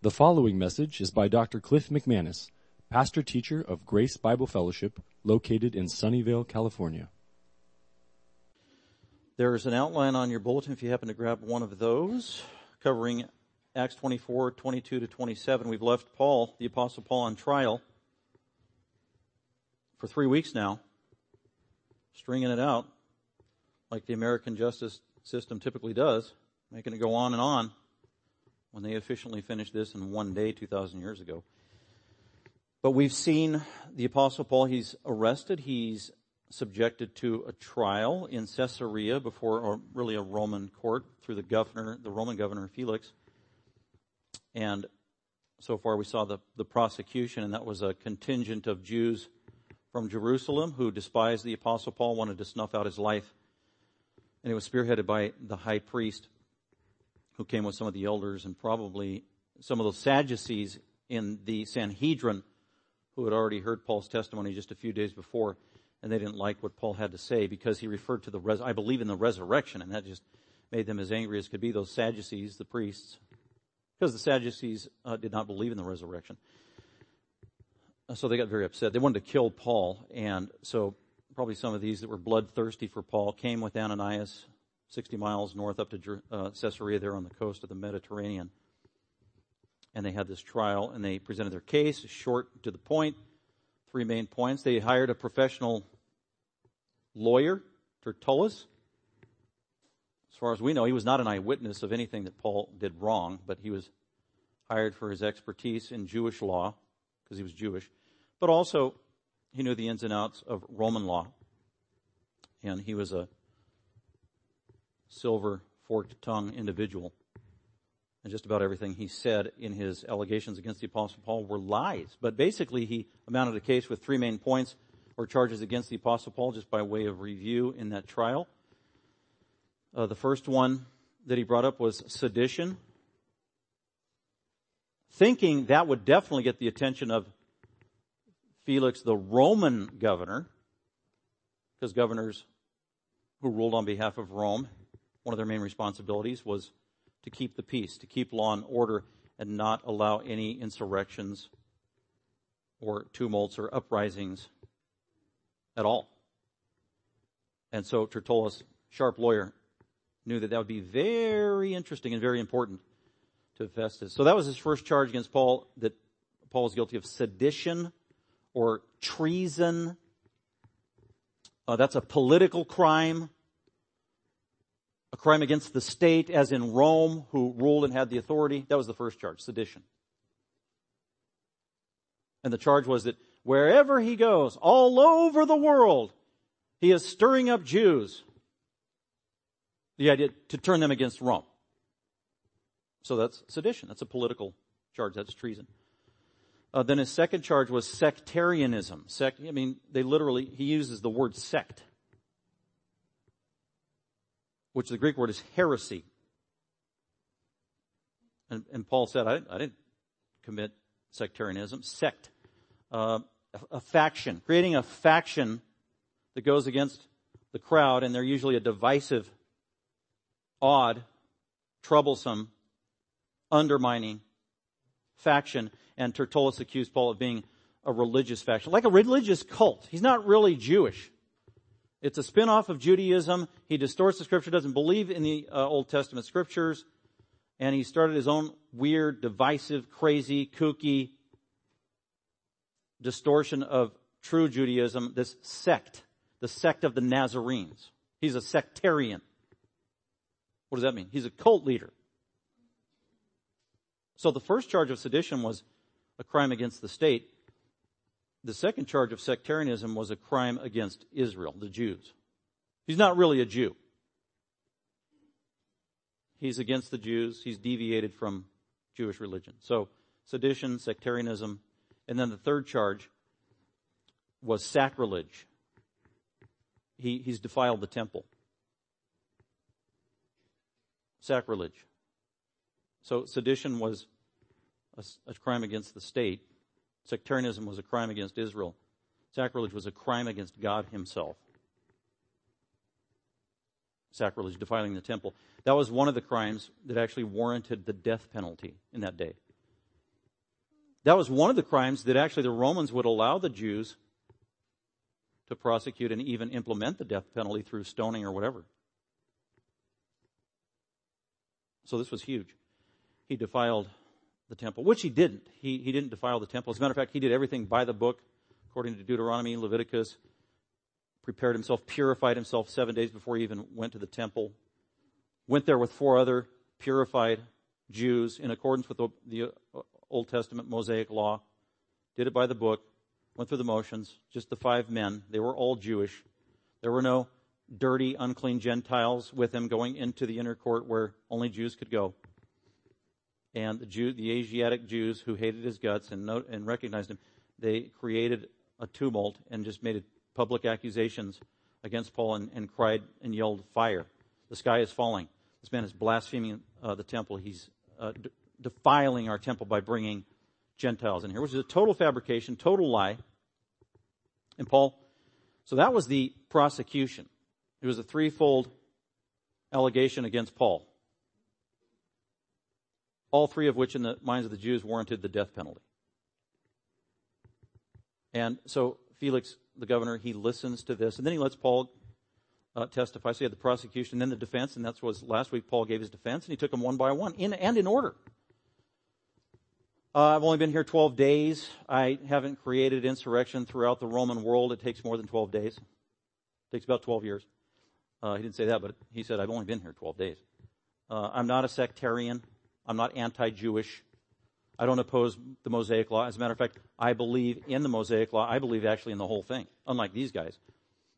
The following message is by Dr. Cliff McManus, pastor teacher of Grace Bible Fellowship, located in Sunnyvale, California. There's an outline on your bulletin if you happen to grab one of those, covering Acts 24, 22 to 27. We've left Paul, the Apostle Paul, on trial for three weeks now, stringing it out like the American justice system typically does, making it go on and on when they efficiently finished this in one day 2,000 years ago. But we've seen the Apostle Paul, he's arrested, he's subjected to a trial in Caesarea before, or really a Roman court through the governor, the Roman governor Felix. And so far we saw the, the prosecution, and that was a contingent of Jews from Jerusalem who despised the Apostle Paul, wanted to snuff out his life. And it was spearheaded by the high priest who came with some of the elders and probably some of those Sadducees in the Sanhedrin who had already heard Paul's testimony just a few days before, and they didn't like what Paul had to say because he referred to the res- I believe in the resurrection, and that just made them as angry as could be. Those Sadducees, the priests, because the Sadducees uh, did not believe in the resurrection, so they got very upset. They wanted to kill Paul, and so probably some of these that were bloodthirsty for Paul came with Ananias 60 miles north up to uh, Caesarea there on the coast of the Mediterranean. And they had this trial and they presented their case, short to the point, three main points. They hired a professional lawyer, Tertullus. As far as we know, he was not an eyewitness of anything that Paul did wrong, but he was hired for his expertise in Jewish law, because he was Jewish. But also, he knew the ins and outs of Roman law. And he was a silver forked tongue individual. And just about everything he said in his allegations against the Apostle Paul were lies. But basically, he amounted a case with three main points or charges against the Apostle Paul, just by way of review in that trial. Uh, the first one that he brought up was sedition, thinking that would definitely get the attention of Felix, the Roman governor, because governors who ruled on behalf of Rome one of their main responsibilities was to keep the peace, to keep law and order, and not allow any insurrections or tumults or uprisings at all. And so Tertullus, sharp lawyer, knew that that would be very interesting and very important to Festus. So that was his first charge against Paul, that Paul was guilty of sedition or treason. Uh, that's a political crime crime against the state, as in Rome, who ruled and had the authority. That was the first charge, sedition. And the charge was that wherever he goes, all over the world, he is stirring up Jews. The idea to turn them against Rome. So that's sedition. That's a political charge. That's treason. Uh, then his second charge was sectarianism. Sect, I mean, they literally, he uses the word sect which the Greek word is heresy. And, and Paul said, I, I, didn't commit sectarianism, sect, uh, a, a faction, creating a faction that goes against the crowd, and they're usually a divisive, odd, troublesome, undermining faction. And Tertullus accused Paul of being a religious faction, like a religious cult. He's not really Jewish. It's a spin-off of Judaism. He distorts the scripture, doesn't believe in the uh, Old Testament scriptures, and he started his own weird, divisive, crazy, kooky distortion of true Judaism, this sect, the sect of the Nazarenes. He's a sectarian. What does that mean? He's a cult leader. So the first charge of sedition was a crime against the state. The second charge of sectarianism was a crime against Israel, the Jews. He's not really a Jew. He's against the Jews. He's deviated from Jewish religion. So, sedition, sectarianism, and then the third charge was sacrilege. He, he's defiled the temple. Sacrilege. So, sedition was a, a crime against the state. Sectarianism was a crime against Israel. Sacrilege was a crime against God himself. Sacrilege, defiling the temple. That was one of the crimes that actually warranted the death penalty in that day. That was one of the crimes that actually the Romans would allow the Jews to prosecute and even implement the death penalty through stoning or whatever. So this was huge. He defiled the temple, which he didn't. He, he didn't defile the temple. As a matter of fact, he did everything by the book, according to Deuteronomy, and Leviticus, prepared himself, purified himself seven days before he even went to the temple, went there with four other purified Jews in accordance with the, the uh, Old Testament Mosaic law, did it by the book, went through the motions, just the five men. They were all Jewish. There were no dirty, unclean Gentiles with him going into the inner court where only Jews could go. And the, Jew, the Asiatic Jews who hated his guts and, know, and recognized him, they created a tumult and just made public accusations against Paul and, and cried and yelled, Fire. The sky is falling. This man is blaspheming uh, the temple. He's uh, d- defiling our temple by bringing Gentiles in here, which is a total fabrication, total lie. And Paul, so that was the prosecution. It was a threefold allegation against Paul. All three of which, in the minds of the Jews, warranted the death penalty. And so Felix, the governor, he listens to this, and then he lets Paul uh, testify. So he had the prosecution, then the defense, and that's was last week. Paul gave his defense, and he took them one by one, in and in order. Uh, I've only been here 12 days. I haven't created insurrection throughout the Roman world. It takes more than 12 days. It takes about 12 years. Uh, he didn't say that, but he said, I've only been here 12 days. Uh, I'm not a sectarian. I'm not anti-Jewish. I don't oppose the Mosaic Law. As a matter of fact, I believe in the Mosaic Law. I believe actually in the whole thing, unlike these guys.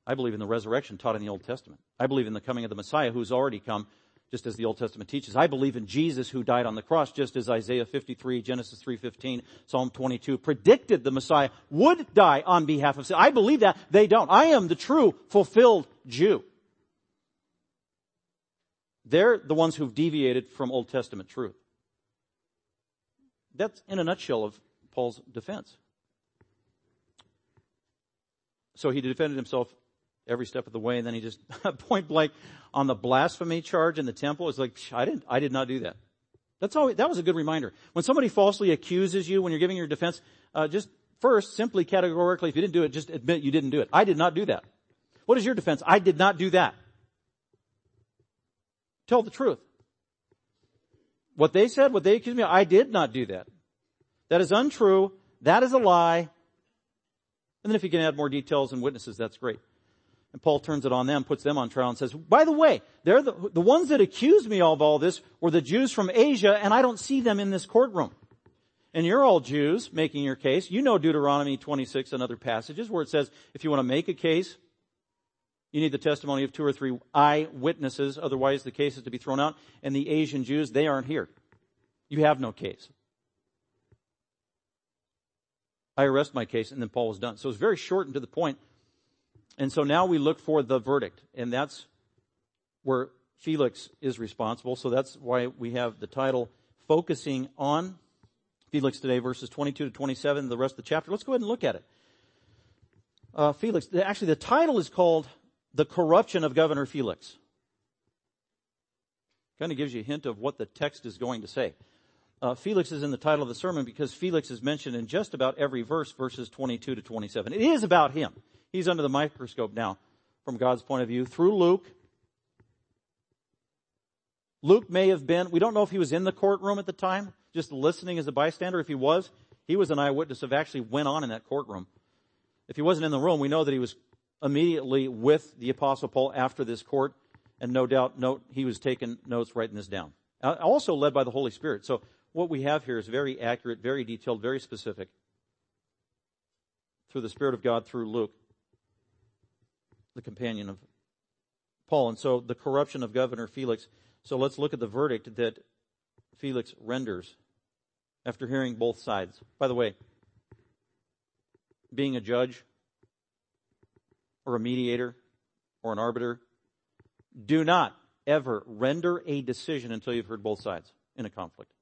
I believe in the resurrection taught in the Old Testament. I believe in the coming of the Messiah who's already come, just as the Old Testament teaches. I believe in Jesus who died on the cross, just as Isaiah 53, Genesis 3.15, Psalm 22 predicted the Messiah would die on behalf of sin. I believe that. They don't. I am the true, fulfilled Jew. They're the ones who've deviated from Old Testament truth. That's in a nutshell of Paul's defense. So he defended himself every step of the way, and then he just point blank on the blasphemy charge in the temple. It's like I didn't, I did not do that. That's all. That was a good reminder. When somebody falsely accuses you, when you're giving your defense, uh, just first, simply categorically, if you didn't do it, just admit you didn't do it. I did not do that. What is your defense? I did not do that. Tell the truth. What they said, what they accused me of, I did not do that. That is untrue. That is a lie. And then if you can add more details and witnesses, that's great. And Paul turns it on them, puts them on trial and says, by the way, they're the, the ones that accused me of all this were the Jews from Asia and I don't see them in this courtroom. And you're all Jews making your case. You know Deuteronomy 26 and other passages where it says if you want to make a case, you need the testimony of two or three eyewitnesses, otherwise the case is to be thrown out. And the Asian Jews, they aren't here. You have no case. I arrest my case, and then Paul was done. So it's very short and to the point. And so now we look for the verdict, and that's where Felix is responsible. So that's why we have the title focusing on Felix today, verses 22 to 27, the rest of the chapter. Let's go ahead and look at it. Uh, Felix, actually the title is called the corruption of Governor Felix. Kind of gives you a hint of what the text is going to say. Uh, Felix is in the title of the sermon because Felix is mentioned in just about every verse, verses 22 to 27. It is about him. He's under the microscope now from God's point of view through Luke. Luke may have been, we don't know if he was in the courtroom at the time, just listening as a bystander. If he was, he was an eyewitness of actually went on in that courtroom. If he wasn't in the room, we know that he was immediately with the apostle Paul after this court, and no doubt note he was taking notes, writing this down. Uh, also led by the Holy Spirit. So what we have here is very accurate, very detailed, very specific. Through the Spirit of God, through Luke, the companion of Paul. And so the corruption of Governor Felix. So let's look at the verdict that Felix renders after hearing both sides. By the way, being a judge or a mediator or an arbiter, do not ever render a decision until you've heard both sides in a conflict.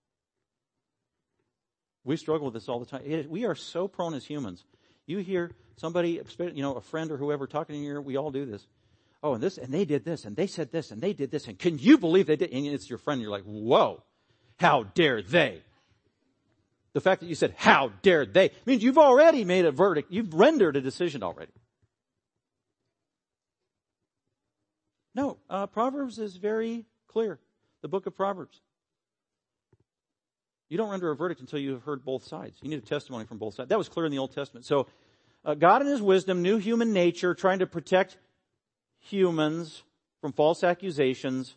We struggle with this all the time. we are so prone as humans. You hear somebody, you know, a friend or whoever talking in your ear, we all do this. Oh, and this, and they did this, and they said this, and they did this, and can you believe they did? And it's your friend, you're like, whoa, how dare they? The fact that you said, how dare they, means you've already made a verdict. You've rendered a decision already. No, uh, Proverbs is very clear. The book of Proverbs. You don't render a verdict until you have heard both sides. You need a testimony from both sides. That was clear in the Old Testament. So, uh, God in His wisdom knew human nature, trying to protect humans from false accusations,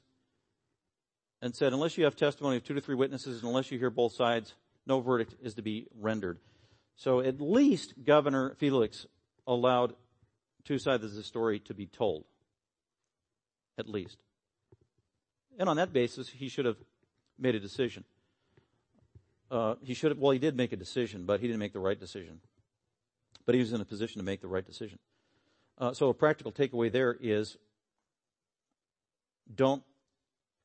and said, unless you have testimony of two to three witnesses, and unless you hear both sides, no verdict is to be rendered. So at least Governor Felix allowed two sides of the story to be told. At least. And on that basis, he should have made a decision. Uh, he should have, well, he did make a decision, but he didn't make the right decision. But he was in a position to make the right decision. Uh, so a practical takeaway there is don't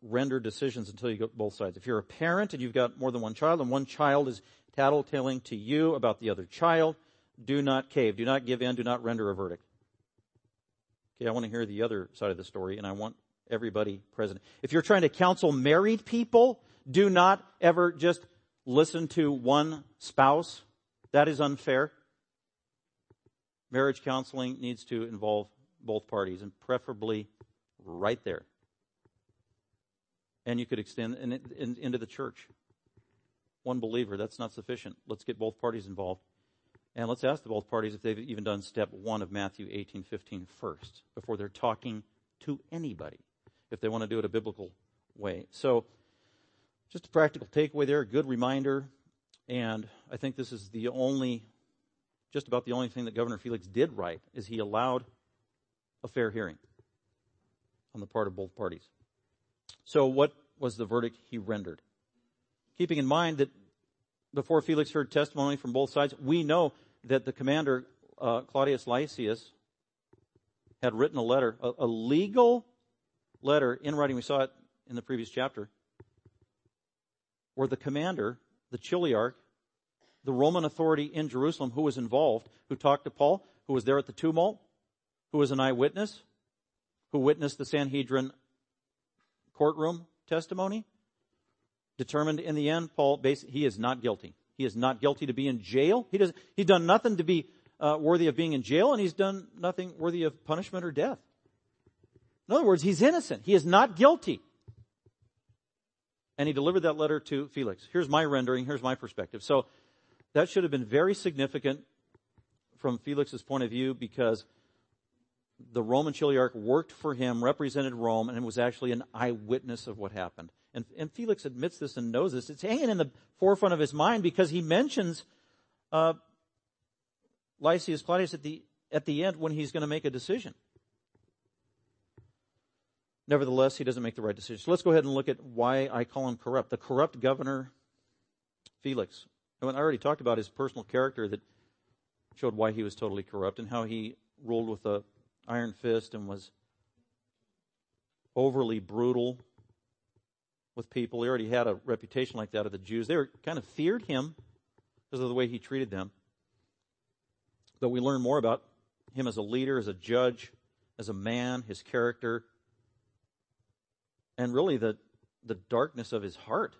render decisions until you get both sides. If you're a parent and you've got more than one child and one child is tattletaling to you about the other child, do not cave. Do not give in. Do not render a verdict. Okay, I want to hear the other side of the story and I want everybody present. If you're trying to counsel married people, do not ever just listen to one spouse. That is unfair. Marriage counseling needs to involve both parties and preferably right there and you could extend in, in, into the church. One believer, that's not sufficient. Let's get both parties involved. And let's ask the both parties if they've even done step one of Matthew 18, 15 first, before they're talking to anybody, if they want to do it a biblical way. So, just a practical takeaway there, a good reminder. And I think this is the only, just about the only thing that Governor Felix did right, is he allowed a fair hearing on the part of both parties. So what was the verdict he rendered? Keeping in mind that before Felix heard testimony from both sides, we know that the commander, uh, Claudius Lysias, had written a letter, a, a legal letter in writing. We saw it in the previous chapter, where the commander, the chiliarch, the Roman authority in Jerusalem who was involved, who talked to Paul, who was there at the tumult, who was an eyewitness, who witnessed the Sanhedrin courtroom testimony determined in the end, Paul, he is not guilty. He is not guilty to be in jail. He does, he's done nothing to be uh, worthy of being in jail, and he's done nothing worthy of punishment or death. In other words, he's innocent. He is not guilty. And he delivered that letter to Felix. Here's my rendering. Here's my perspective. So that should have been very significant from Felix's point of view because the Roman chiliarch worked for him, represented Rome, and was actually an eyewitness of what happened. And, and Felix admits this and knows this. It's hanging in the forefront of his mind because he mentions uh, Lysias Claudius at the at the end when he's going to make a decision. Nevertheless, he doesn't make the right decision. So let's go ahead and look at why I call him corrupt. The corrupt governor, Felix. I already talked about his personal character that showed why he was totally corrupt and how he ruled with a iron fist and was overly brutal with people. He already had a reputation like that of the Jews. They were, kind of feared him because of the way he treated them. But we learn more about him as a leader, as a judge, as a man, his character, and really the, the darkness of his heart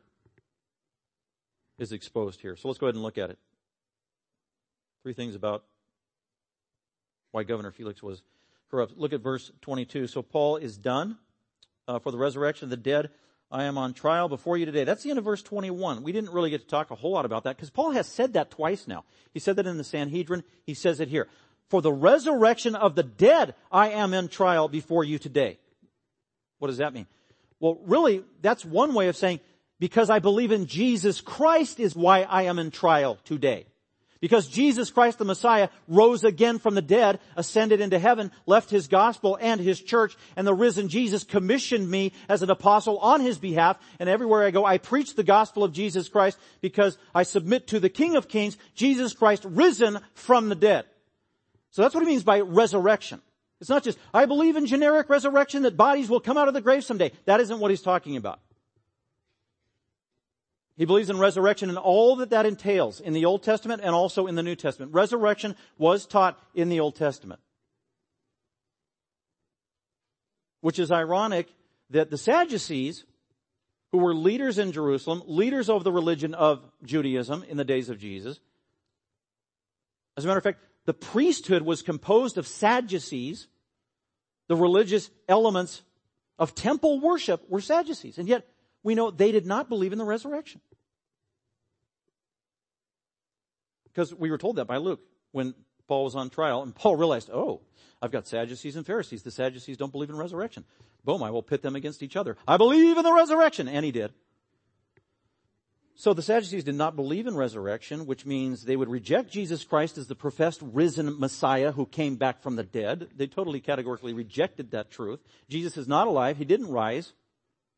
is exposed here. So let's go ahead and look at it. Three things about why Governor Felix was corrupt. Look at verse 22. So Paul is done uh, for the resurrection of the dead. I am on trial before you today. That's the end of verse 21. We didn't really get to talk a whole lot about that because Paul has said that twice now. He said that in the Sanhedrin. He says it here. For the resurrection of the dead, I am in trial before you today. What does that mean? Well, really, that's one way of saying, because I believe in Jesus Christ is why I am in trial today. Because Jesus Christ the Messiah rose again from the dead, ascended into heaven, left his gospel and his church, and the risen Jesus commissioned me as an apostle on his behalf, and everywhere I go I preach the gospel of Jesus Christ because I submit to the King of Kings, Jesus Christ risen from the dead. So that's what he means by resurrection. It's not just, I believe in generic resurrection that bodies will come out of the grave someday. That isn't what he's talking about. He believes in resurrection and all that that entails in the Old Testament and also in the New Testament. Resurrection was taught in the Old Testament. Which is ironic that the Sadducees, who were leaders in Jerusalem, leaders of the religion of Judaism in the days of Jesus. As a matter of fact, the priesthood was composed of Sadducees. The religious elements of temple worship were Sadducees. And yet, we know they did not believe in the resurrection. Because we were told that by Luke when Paul was on trial, and Paul realized, oh, I've got Sadducees and Pharisees. The Sadducees don't believe in resurrection. Boom, I will pit them against each other. I believe in the resurrection. And he did. So the Sadducees did not believe in resurrection, which means they would reject Jesus Christ as the professed risen Messiah who came back from the dead. They totally categorically rejected that truth. Jesus is not alive. He didn't rise.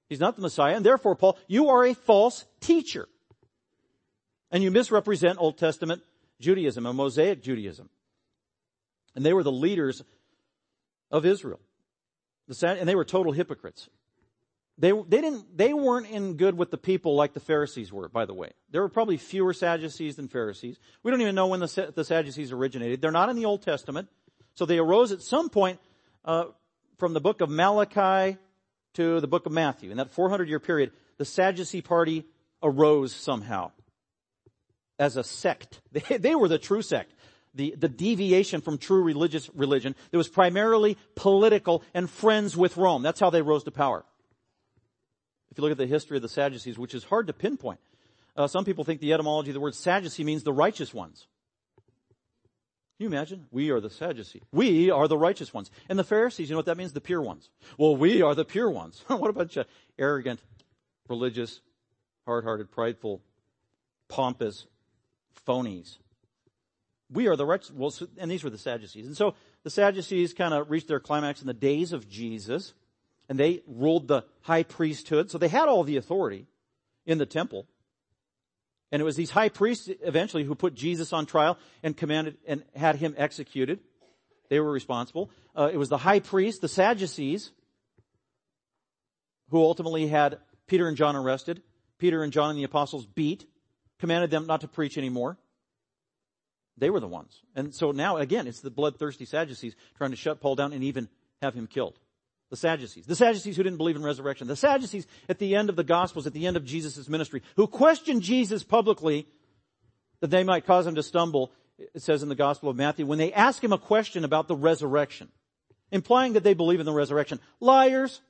He's not the Messiah. And therefore, Paul, you are a false teacher. And you misrepresent Old Testament Judaism, a Mosaic Judaism. And they were the leaders of Israel. and they were total hypocrites. They, they didn't, they weren't in good with the people like the Pharisees were, by the way. There were probably fewer Sadducees than Pharisees. We don't even know when the, the Sadducees originated. They're not in the Old Testament. So they arose at some point, uh, from the book of Malachi to the book of Matthew. In that 400 year period, the Sadducee party arose somehow as a sect. They, they were the true sect. The, the deviation from true religious religion that was primarily political and friends with Rome. That's how they rose to power. If you look at the history of the Sadducees, which is hard to pinpoint, uh, some people think the etymology of the word Sadducee means the righteous ones. Can you imagine? We are the Sadducees. We are the righteous ones. And the Pharisees, you know what that means? The pure ones. Well, we are the pure ones. what a bunch of arrogant, religious, hard-hearted, prideful, pompous phonies. We are the righteous, well, and these were the Sadducees. And so the Sadducees kind of reached their climax in the days of Jesus and they ruled the high priesthood. So they had all the authority in the temple. And it was these high priests eventually who put Jesus on trial and commanded and had him executed. They were responsible. Uh, it was the high priest, the Sadducees, who ultimately had Peter and John arrested. Peter and John and the apostles beat, commanded them not to preach anymore. They were the ones. And so now, again, it's the bloodthirsty Sadducees trying to shut Paul down and even have him killed. The Sadducees. The Sadducees who didn't believe in resurrection. The Sadducees at the end of the Gospels, at the end of Jesus' ministry, who questioned Jesus publicly that they might cause him to stumble, it says in the Gospel of Matthew, when they ask him a question about the resurrection, implying that they believe in the resurrection. Liars!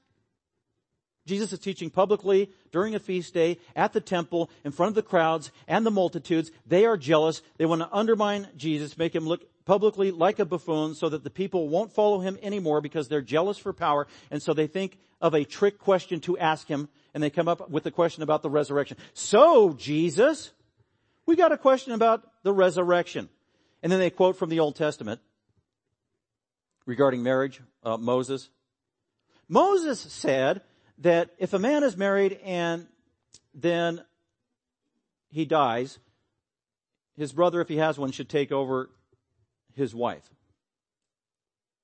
Jesus is teaching publicly during a feast day at the temple in front of the crowds and the multitudes. They are jealous. They want to undermine Jesus, make him look publicly like a buffoon so that the people won't follow him anymore because they're jealous for power. And so they think of a trick question to ask him and they come up with the question about the resurrection. So Jesus, we got a question about the resurrection. And then they quote from the Old Testament regarding marriage, uh, Moses. Moses said that if a man is married and then he dies, his brother, if he has one, should take over his wife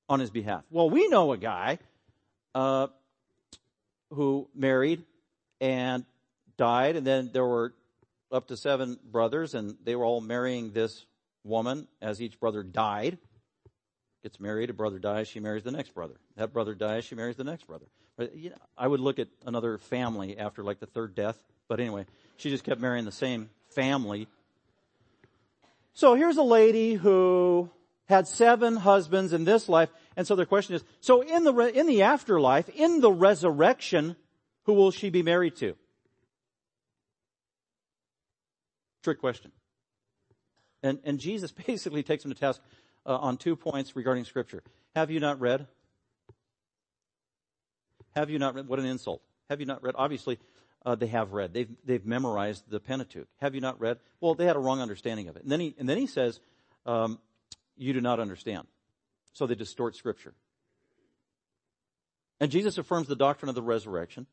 on his behalf. Well, we know a guy uh, who married and died, and then there were up to seven brothers, and they were all marrying this woman as each brother died. Gets married, a brother dies, she marries the next brother. That brother dies, she marries the next brother. I would look at another family after like the third death, but anyway, she just kept marrying the same family. So here's a lady who had seven husbands in this life. And so the question is, so in the, in the afterlife, in the resurrection, who will she be married to? Trick question. And, and Jesus basically takes him to task uh, on two points regarding scripture. Have you not read? Have you not read? What an insult. Have you not read? Obviously, uh, they have read. They've, they've memorized the Pentateuch. Have you not read? Well, they had a wrong understanding of it. And then he, and then he says, um, you do not understand. So they distort scripture. And Jesus affirms the doctrine of the resurrection,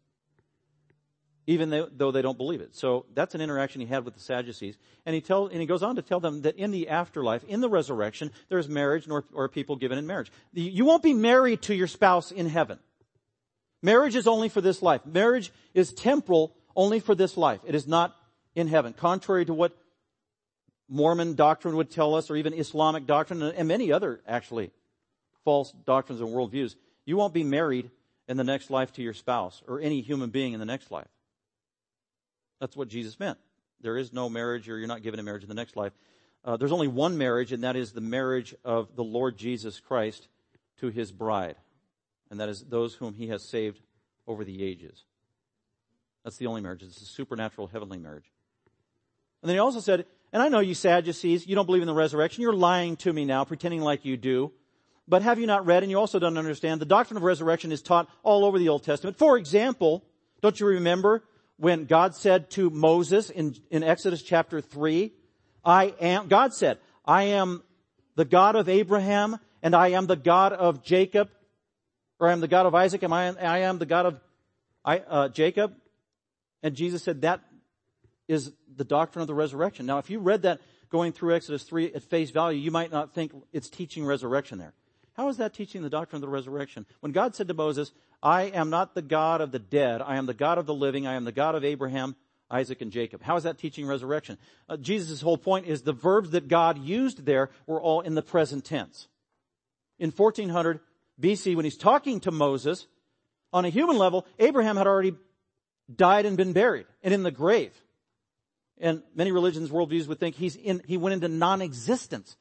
even though they don't believe it. So that's an interaction he had with the Sadducees. And he tell, and he goes on to tell them that in the afterlife, in the resurrection, there's marriage nor, or people given in marriage. You won't be married to your spouse in heaven. Marriage is only for this life. Marriage is temporal only for this life. It is not in heaven. Contrary to what Mormon doctrine would tell us, or even Islamic doctrine, and many other actually false doctrines and worldviews. You won't be married in the next life to your spouse or any human being in the next life. That's what Jesus meant. There is no marriage or you're not given a marriage in the next life. Uh, there's only one marriage, and that is the marriage of the Lord Jesus Christ to his bride. And that is those whom he has saved over the ages. That's the only marriage. It's a supernatural heavenly marriage. And then he also said, and I know you Sadducees, you don't believe in the resurrection. You're lying to me now, pretending like you do. But have you not read, and you also don't understand, the doctrine of resurrection is taught all over the Old Testament. For example, don't you remember when God said to Moses in, in Exodus chapter 3, I am, God said, I am the God of Abraham, and I am the God of Jacob, or I am the God of Isaac, and I am, I am the God of uh, Jacob. And Jesus said that is the doctrine of the resurrection. Now, if you read that going through Exodus 3 at face value, you might not think it's teaching resurrection there. How is that teaching the doctrine of the resurrection? When God said to Moses, I am not the God of the dead, I am the God of the living, I am the God of Abraham, Isaac, and Jacob. How is that teaching resurrection? Uh, Jesus' whole point is the verbs that God used there were all in the present tense. In 1400 BC, when he's talking to Moses, on a human level, Abraham had already died and been buried and in the grave. And many religions, worldviews would think he's in, he went into non-existence.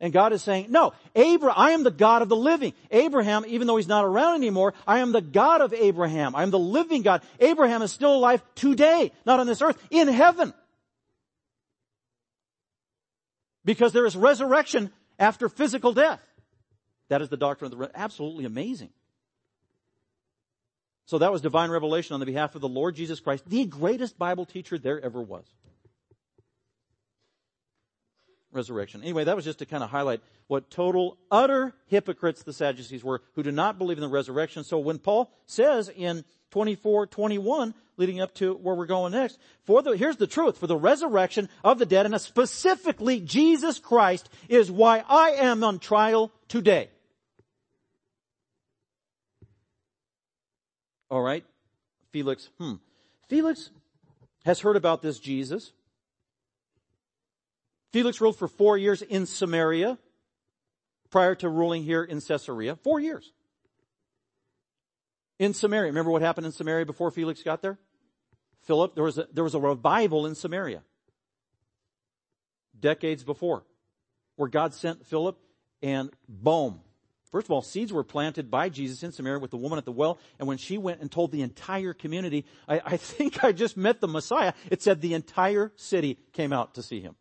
And God is saying, no, Abraham, I am the God of the living. Abraham, even though he's not around anymore, I am the God of Abraham. I am the living God. Abraham is still alive today, not on this earth, in heaven. Because there is resurrection after physical death. That is the doctrine of the, absolutely amazing. So that was divine revelation on the behalf of the Lord Jesus Christ, the greatest Bible teacher there ever was resurrection. Anyway, that was just to kind of highlight what total, utter hypocrites the Sadducees were who do not believe in the resurrection. So when Paul says in 24, 21, leading up to where we're going next, for the, here's the truth, for the resurrection of the dead and specifically Jesus Christ is why I am on trial today. All right. Felix, hmm. Felix has heard about this Jesus. Felix ruled for four years in Samaria prior to ruling here in Caesarea. Four years. In Samaria. Remember what happened in Samaria before Felix got there? Philip, there was a, there was a revival in Samaria. Decades before. Where God sent Philip and boom. First of all, seeds were planted by Jesus in Samaria with the woman at the well. And when she went and told the entire community, I, I think I just met the Messiah, it said the entire city came out to see him.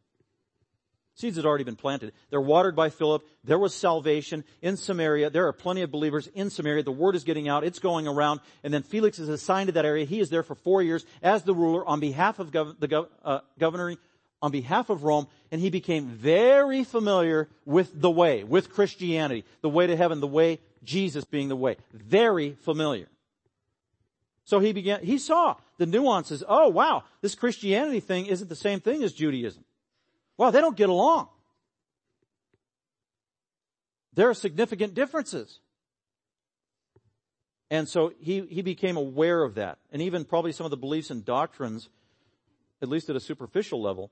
Seeds had already been planted. They're watered by Philip. There was salvation in Samaria. There are plenty of believers in Samaria. The word is getting out. It's going around. And then Felix is assigned to that area. He is there for four years as the ruler on behalf of gov- the gov- uh, on behalf of Rome. And he became very familiar with the way, with Christianity, the way to heaven, the way, Jesus being the way. Very familiar. So he began, he saw the nuances. Oh wow, this Christianity thing isn't the same thing as Judaism. Well, they don't get along. There are significant differences. And so he, he became aware of that. And even probably some of the beliefs and doctrines, at least at a superficial level,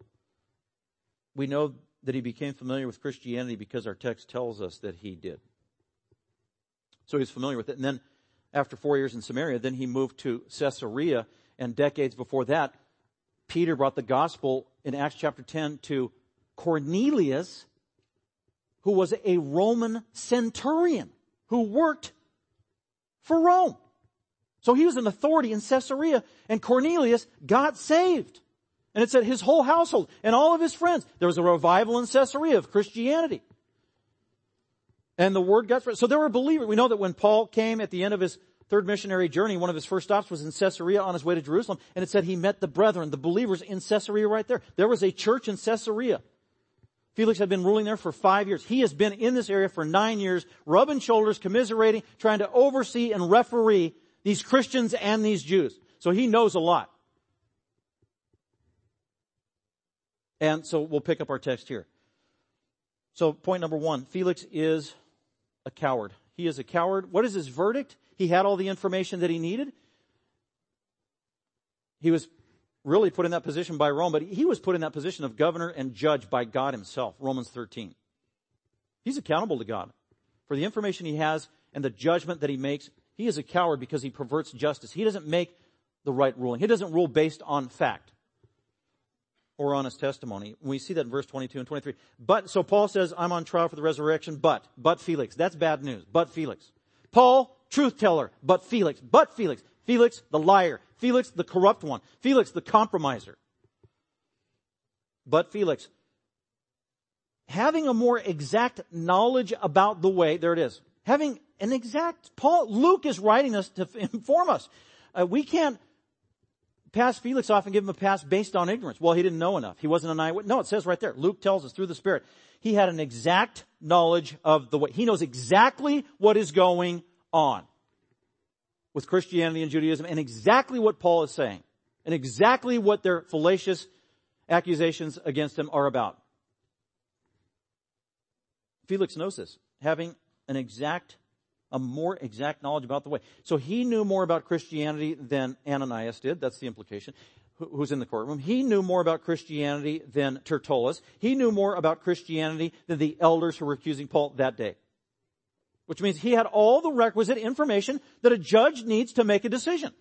we know that he became familiar with Christianity because our text tells us that he did. So he's familiar with it. And then after four years in Samaria, then he moved to Caesarea. And decades before that, Peter brought the gospel in Acts chapter 10 to Cornelius, who was a Roman centurion who worked for Rome. So he was an authority in Caesarea and Cornelius got saved. And it said his whole household and all of his friends. There was a revival in Caesarea of Christianity. And the word got spread. So there were believers. We know that when Paul came at the end of his third missionary journey, one of his first stops was in Caesarea on his way to Jerusalem. And it said he met the brethren, the believers in Caesarea right there. There was a church in Caesarea. Felix had been ruling there for five years. He has been in this area for nine years, rubbing shoulders, commiserating, trying to oversee and referee these Christians and these Jews. So he knows a lot. And so we'll pick up our text here. So point number one, Felix is a coward. He is a coward. What is his verdict? He had all the information that he needed. He was really put in that position by Rome, but he was put in that position of governor and judge by God himself, Romans 13. He's accountable to God for the information he has and the judgment that he makes. He is a coward because he perverts justice. He doesn't make the right ruling. He doesn't rule based on fact. Or honest testimony. We see that in verse 22 and 23. But, so Paul says, I'm on trial for the resurrection, but, but Felix. That's bad news. But Felix. Paul, truth teller, but Felix. But Felix. Felix, the liar. Felix, the corrupt one. Felix, the compromiser. But Felix. Having a more exact knowledge about the way, there it is. Having an exact, Paul, Luke is writing this to inform us. Uh, we can't pass Felix off and give him a pass based on ignorance. Well, he didn't know enough. He wasn't an eyewitness. No, it says right there. Luke tells us through the Spirit. He had an exact knowledge of the way. He knows exactly what is going on with Christianity and Judaism and exactly what Paul is saying and exactly what their fallacious accusations against him are about. Felix knows this, having an exact a more exact knowledge about the way. So he knew more about Christianity than Ananias did. That's the implication. Who's in the courtroom. He knew more about Christianity than Tertullus. He knew more about Christianity than the elders who were accusing Paul that day. Which means he had all the requisite information that a judge needs to make a decision.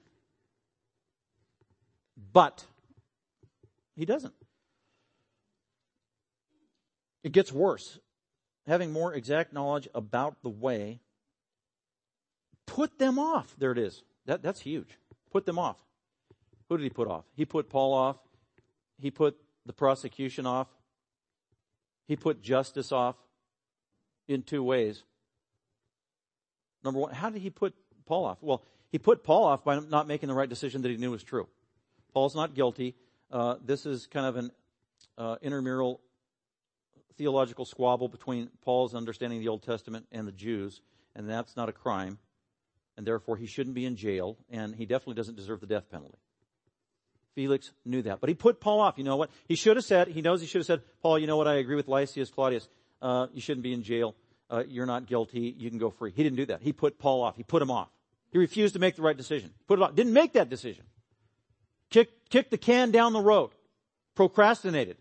But he doesn't. It gets worse. Having more exact knowledge about the way put them off. There it is. That, that's huge. Put them off. Who did he put off? He put Paul off. He put the prosecution off. He put justice off in two ways. Number one, how did he put Paul off? Well, he put Paul off by not making the right decision that he knew was true. Paul's not guilty. Uh, this is kind of an uh, intramural theological squabble between Paul's understanding of the Old Testament and the Jews, and that's not a crime and therefore he shouldn't be in jail, and he definitely doesn't deserve the death penalty. Felix knew that. But he put Paul off. You know what? He should have said, he knows he should have said, Paul, you know what? I agree with Lysias Claudius. Uh, you shouldn't be in jail. Uh, you're not guilty. You can go free. He didn't do that. He put Paul off. He put him off. He refused to make the right decision. Put it off. Didn't make that decision. Kicked, kicked the can down the road. Procrastinated.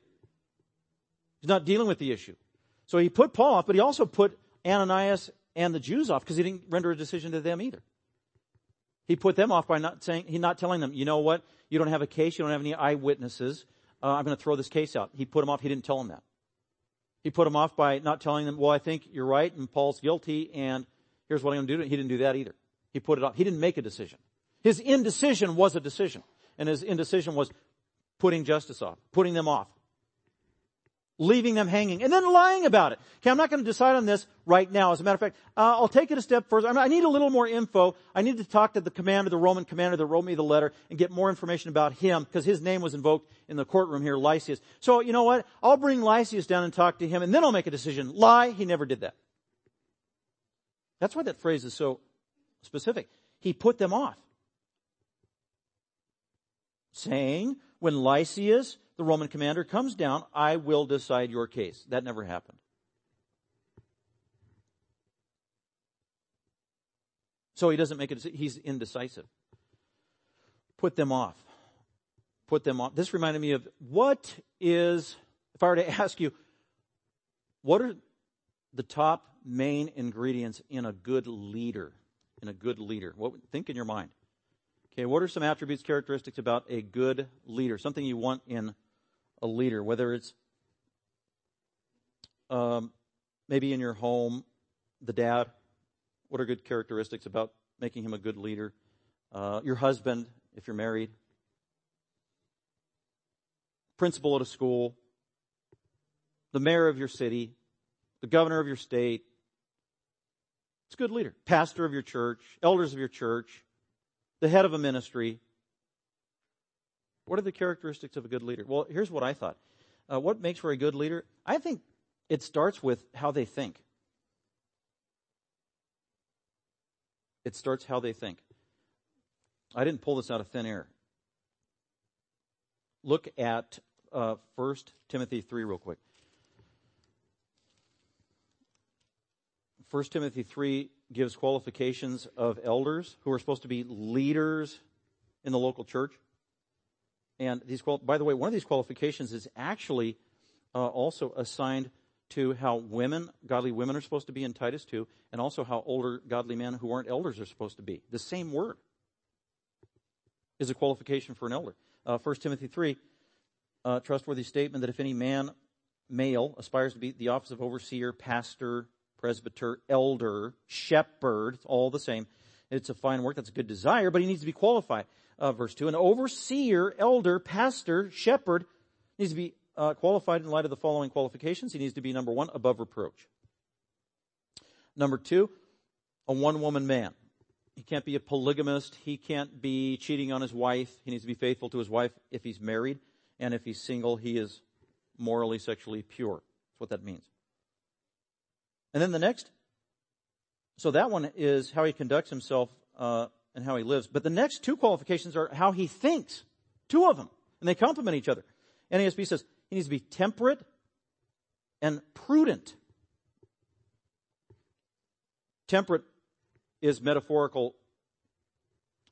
He's not dealing with the issue. So he put Paul off, but he also put Ananias and the Jews off because he didn't render a decision to them either. He put them off by not saying, he not telling them, you know what, you don't have a case, you don't have any eyewitnesses, uh, I'm going to throw this case out. He put them off, he didn't tell them that. He put them off by not telling them, well, I think you're right and Paul's guilty and here's what I'm going to do. He didn't do that either. He put it off. He didn't make a decision. His indecision was a decision. And his indecision was putting justice off, putting them off leaving them hanging, and then lying about it. Okay, I'm not going to decide on this right now. As a matter of fact, uh, I'll take it a step further. I, mean, I, need a little more info. I need to talk to the commander, the Roman commander that wrote me the letter, and get more information about him, because his name was invoked in the courtroom here, Lysias. So, you know what? I'll bring Lysias down and talk to him, and then I'll make a decision. Lie, he never did that. That's why that phrase is so specific. He put them off. Saying, when Lysias the Roman commander comes down, I will decide your case. That never happened. So he doesn't make it, he's indecisive. Put them off. Put them off. This reminded me of what is, if I were to ask you, what are the top main ingredients in a good leader? In a good leader. What, think in your mind. Okay, what are some attributes, characteristics about a good leader? Something you want in a leader, whether it's um, maybe in your home, the dad. What are good characteristics about making him a good leader? Uh, your husband, if you're married. Principal at a school. The mayor of your city. The governor of your state. It's a good leader. Pastor of your church. Elders of your church. The head of a ministry. What are the characteristics of a good leader? Well, here's what I thought. Uh, what makes for a good leader? I think it starts with how they think. It starts how they think. I didn't pull this out of thin air. Look at uh, 1 Timothy 3 real quick. 1 Timothy 3 gives qualifications of elders who are supposed to be leaders in the local church. And these, by the way, one of these qualifications is actually uh, also assigned to how women, godly women, are supposed to be in Titus 2, and also how older godly men who aren't elders are supposed to be. The same word is a qualification for an elder. Uh, 1 Timothy 3, uh, trustworthy statement that if any man, male, aspires to be the office of overseer, pastor, presbyter, elder, shepherd, it's all the same. It's a fine work. That's a good desire, but he needs to be qualified. Uh, verse 2. An overseer, elder, pastor, shepherd needs to be uh, qualified in light of the following qualifications. He needs to be, number one, above reproach. Number two, a one woman man. He can't be a polygamist. He can't be cheating on his wife. He needs to be faithful to his wife if he's married. And if he's single, he is morally, sexually pure. That's what that means. And then the next, so that one is how he conducts himself uh, and how he lives. But the next two qualifications are how he thinks. Two of them. And they complement each other. NASB says he needs to be temperate and prudent. Temperate is metaphorical,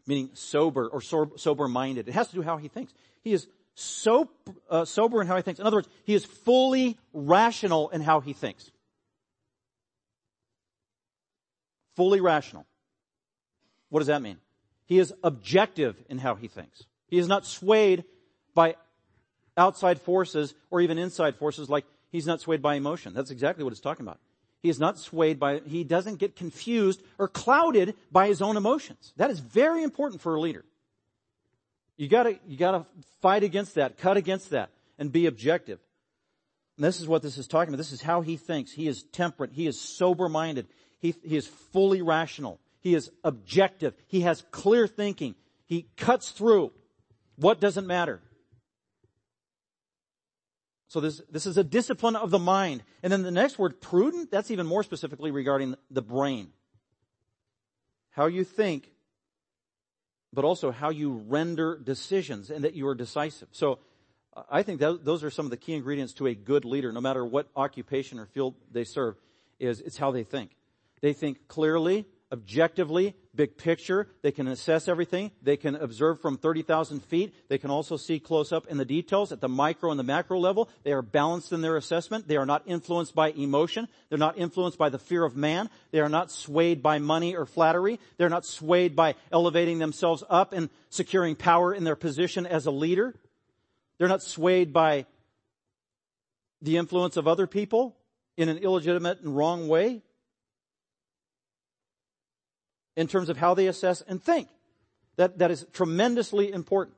meaning sober or sober minded. It has to do how he thinks. He is so uh, sober in how he thinks. In other words, he is fully rational in how he thinks. Fully rational. What does that mean? He is objective in how he thinks. He is not swayed by outside forces or even inside forces like he's not swayed by emotion. That's exactly what it's talking about. He is not swayed by, he doesn't get confused or clouded by his own emotions. That is very important for a leader. You gotta, you gotta fight against that, cut against that, and be objective. And this is what this is talking about. This is how he thinks. He is temperate. He is sober minded. He, he is fully rational. He is objective. He has clear thinking. He cuts through what doesn't matter. So this, this is a discipline of the mind. And then the next word, prudent, that's even more specifically regarding the brain. How you think, but also how you render decisions and that you are decisive. So I think that those are some of the key ingredients to a good leader, no matter what occupation or field they serve, is it's how they think. They think clearly, objectively, big picture. They can assess everything. They can observe from 30,000 feet. They can also see close up in the details at the micro and the macro level. They are balanced in their assessment. They are not influenced by emotion. They're not influenced by the fear of man. They are not swayed by money or flattery. They're not swayed by elevating themselves up and securing power in their position as a leader. They're not swayed by the influence of other people in an illegitimate and wrong way in terms of how they assess and think. That, that is tremendously important.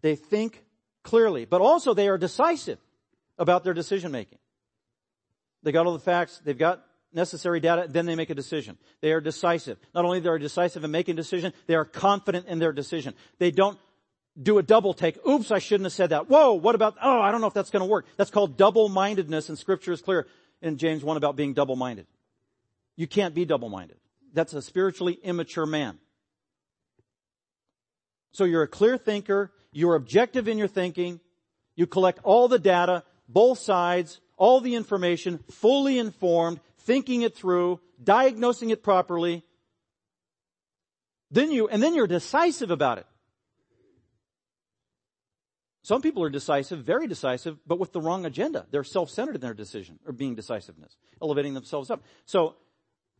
They think clearly, but also they are decisive about their decision making. They got all the facts, they've got necessary data, then they make a decision. They are decisive. Not only they are decisive in making decision, they are confident in their decision. They don't do a double take. Oops, I shouldn't have said that. Whoa, what about, oh, I don't know if that's going to work. That's called double-mindedness and scripture is clear in James 1 about being double-minded. You can't be double-minded that's a spiritually immature man. So you're a clear thinker, you're objective in your thinking, you collect all the data, both sides, all the information, fully informed, thinking it through, diagnosing it properly. Then you, and then you're decisive about it. Some people are decisive, very decisive, but with the wrong agenda. They're self-centered in their decision or being decisiveness, elevating themselves up. So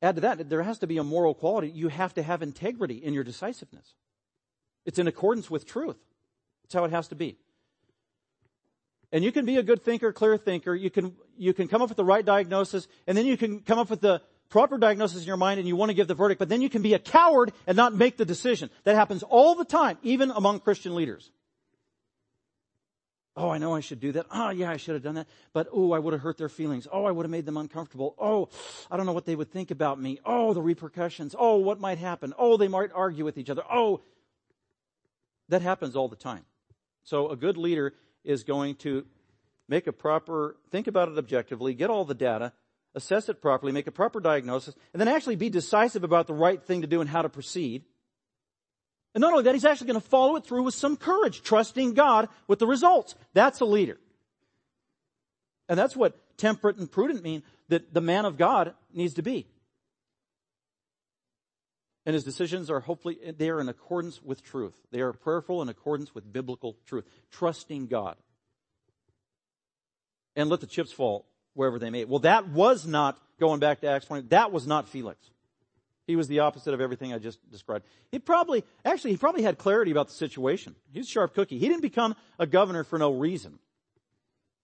Add to that, there has to be a moral quality. You have to have integrity in your decisiveness. It's in accordance with truth. That's how it has to be. And you can be a good thinker, clear thinker. You can, you can come up with the right diagnosis, and then you can come up with the proper diagnosis in your mind and you want to give the verdict, but then you can be a coward and not make the decision. That happens all the time, even among Christian leaders. Oh, I know I should do that. Oh, yeah, I should have done that. But, oh, I would have hurt their feelings. Oh, I would have made them uncomfortable. Oh, I don't know what they would think about me. Oh, the repercussions. Oh, what might happen. Oh, they might argue with each other. Oh, that happens all the time. So a good leader is going to make a proper, think about it objectively, get all the data, assess it properly, make a proper diagnosis, and then actually be decisive about the right thing to do and how to proceed. And not only that, he's actually going to follow it through with some courage, trusting God with the results. That's a leader. And that's what temperate and prudent mean that the man of God needs to be. And his decisions are hopefully, they are in accordance with truth. They are prayerful in accordance with biblical truth. Trusting God. And let the chips fall wherever they may. Well, that was not, going back to Acts 20, that was not Felix. He was the opposite of everything I just described. He probably, actually, he probably had clarity about the situation. He's a sharp cookie. He didn't become a governor for no reason.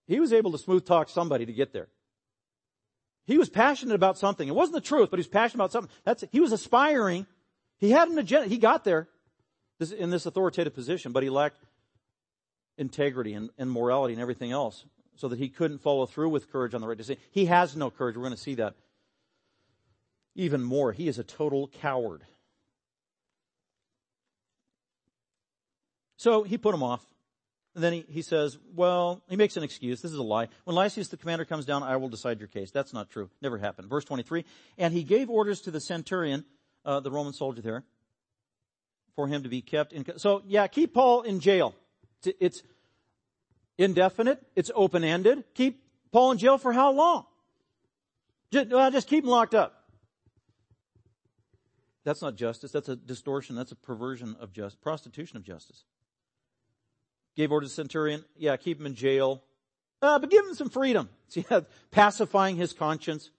He was able to smooth talk somebody to get there. He was passionate about something. It wasn't the truth, but he was passionate about something. That's, he was aspiring. He had an agenda. He got there in this authoritative position, but he lacked integrity and, and morality and everything else so that he couldn't follow through with courage on the right decision. He has no courage. We're going to see that even more. He is a total coward. So he put him off. And then he, he says, well, he makes an excuse. This is a lie. When Lysias the commander comes down, I will decide your case. That's not true. Never happened. Verse 23. And he gave orders to the centurion, uh, the Roman soldier there, for him to be kept in. So yeah, keep Paul in jail. It's, indefinite. It's open-ended. Keep Paul in jail for how long? Just, well, just keep him locked up. That's not justice. That's a distortion. That's a perversion of justice, prostitution of justice. Gave order to the centurion, yeah, keep him in jail. Uh, but give him some freedom. See, pacifying his conscience.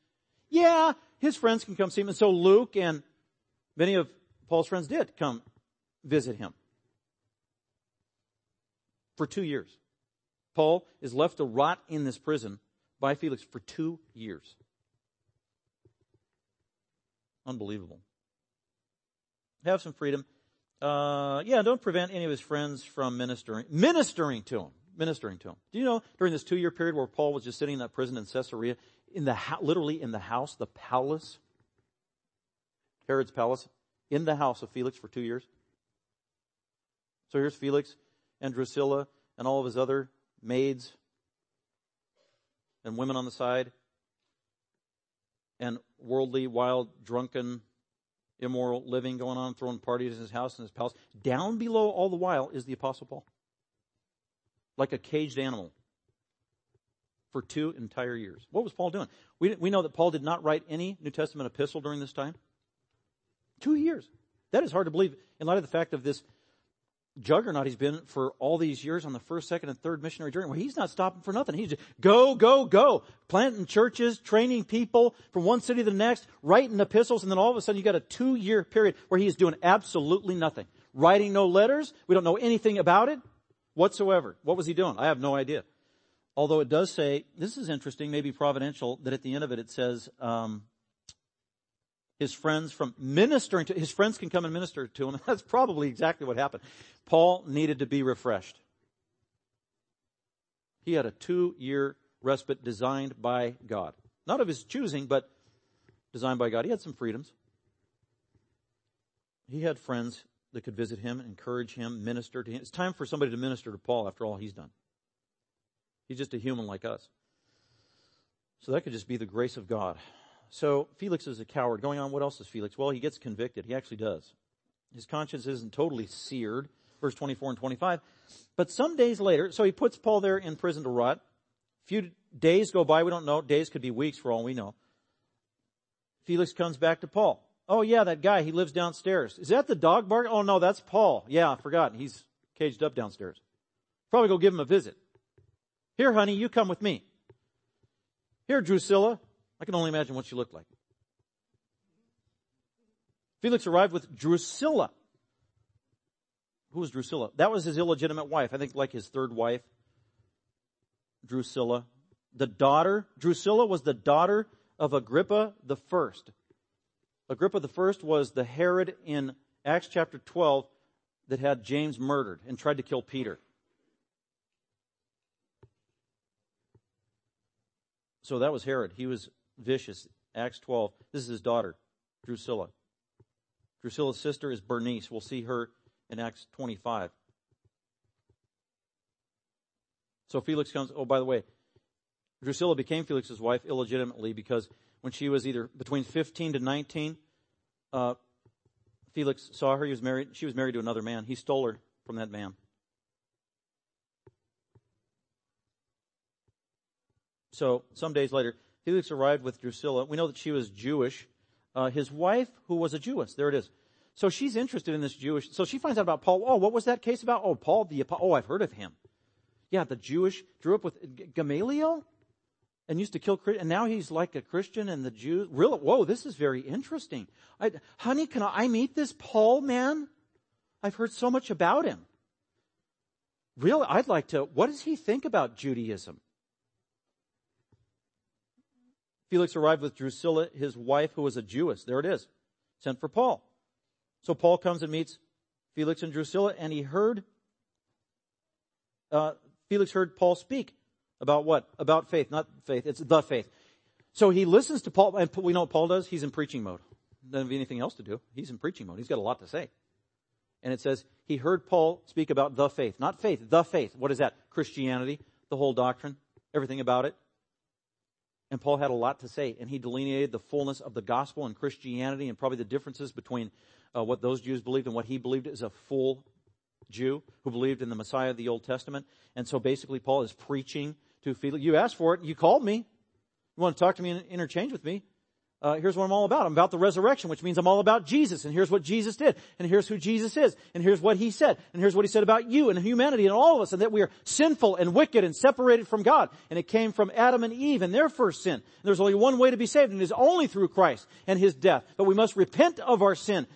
Yeah, his friends can come see him. And so Luke and many of Paul's friends did come visit him. For two years. Paul is left to rot in this prison by Felix for two years. Unbelievable. Have some freedom. Uh, yeah, don't prevent any of his friends from ministering, ministering to him, ministering to him. Do you know during this two-year period where Paul was just sitting in that prison in Caesarea, in the literally in the house, the palace, Herod's palace, in the house of Felix for two years. So here's Felix and Drusilla and all of his other maids and women on the side and worldly, wild, drunken immoral living going on, throwing parties in his house and his palace. Down below all the while is the Apostle Paul. Like a caged animal for two entire years. What was Paul doing? We, we know that Paul did not write any New Testament epistle during this time. Two years. That is hard to believe in light of the fact of this juggernaut he's been for all these years on the first, second, and third missionary journey. Well, he's not stopping for nothing. He's just go, go, go. Planting churches, training people from one city to the next, writing epistles, and then all of a sudden you got a two year period where he's doing absolutely nothing. Writing no letters. We don't know anything about it whatsoever. What was he doing? I have no idea. Although it does say, this is interesting, maybe providential, that at the end of it it says, um, his friends from ministering to, his friends can come and minister to him. That's probably exactly what happened. Paul needed to be refreshed. He had a two year respite designed by God. Not of his choosing, but designed by God. He had some freedoms. He had friends that could visit him, encourage him, minister to him. It's time for somebody to minister to Paul after all he's done. He's just a human like us. So that could just be the grace of God. So Felix is a coward. Going on, what else is Felix? Well, he gets convicted. He actually does. His conscience isn't totally seared. Verse 24 and 25. But some days later, so he puts Paul there in prison to rot. A few days go by. We don't know. Days could be weeks for all we know. Felix comes back to Paul. Oh yeah, that guy, he lives downstairs. Is that the dog bark? Oh no, that's Paul. Yeah, I forgot. He's caged up downstairs. Probably go give him a visit. Here, honey, you come with me. Here, Drusilla, I can only imagine what she looked like. Felix arrived with Drusilla. Who was Drusilla? That was his illegitimate wife. I think like his third wife. Drusilla. The daughter, Drusilla was the daughter of Agrippa the first. Agrippa the first was the Herod in Acts chapter 12 that had James murdered and tried to kill Peter. So that was Herod. He was vicious. Acts 12. This is his daughter, Drusilla. Drusilla's sister is Bernice. We'll see her in Acts 25. So Felix comes, oh, by the way, Drusilla became Felix's wife illegitimately because when she was either between 15 to 19, uh, Felix saw her. He was married. She was married to another man. He stole her from that man. So some days later, Felix arrived with Drusilla. We know that she was Jewish. Uh, his wife, who was a Jewess, there it is. So she's interested in this Jewish. So she finds out about Paul. Oh, what was that case about? Oh, Paul the Oh, I've heard of him. Yeah, the Jewish grew up with Gamaliel. and used to kill and now he's like a Christian and the Jews. Really, whoa, this is very interesting. I, honey, can I meet this Paul man? I've heard so much about him. Really, I'd like to, what does he think about Judaism? Felix arrived with Drusilla, his wife, who was a Jewess. There it is. Sent for Paul. So Paul comes and meets Felix and Drusilla, and he heard, uh, Felix heard Paul speak about what? About faith, not faith. It's the faith. So he listens to Paul, and we know what Paul does. He's in preaching mode. Doesn't have anything else to do. He's in preaching mode. He's got a lot to say. And it says, he heard Paul speak about the faith. Not faith, the faith. What is that? Christianity, the whole doctrine, everything about it. And Paul had a lot to say, and he delineated the fullness of the gospel and Christianity and probably the differences between uh, what those Jews believed and what he believed as a full Jew who believed in the Messiah of the Old Testament. And so basically Paul is preaching to Felix. You asked for it. You called me. You want to talk to me and interchange with me uh, here's what I'm all about. I'm about the resurrection, which means I'm all about Jesus. And here's what Jesus did. And here's who Jesus is. And here's what he said. And here's what he said about you and humanity and all of us. And that we are sinful and wicked and separated from God. And it came from Adam and Eve and their first sin. And there's only one way to be saved and it is only through Christ and his death. But we must repent of our sin.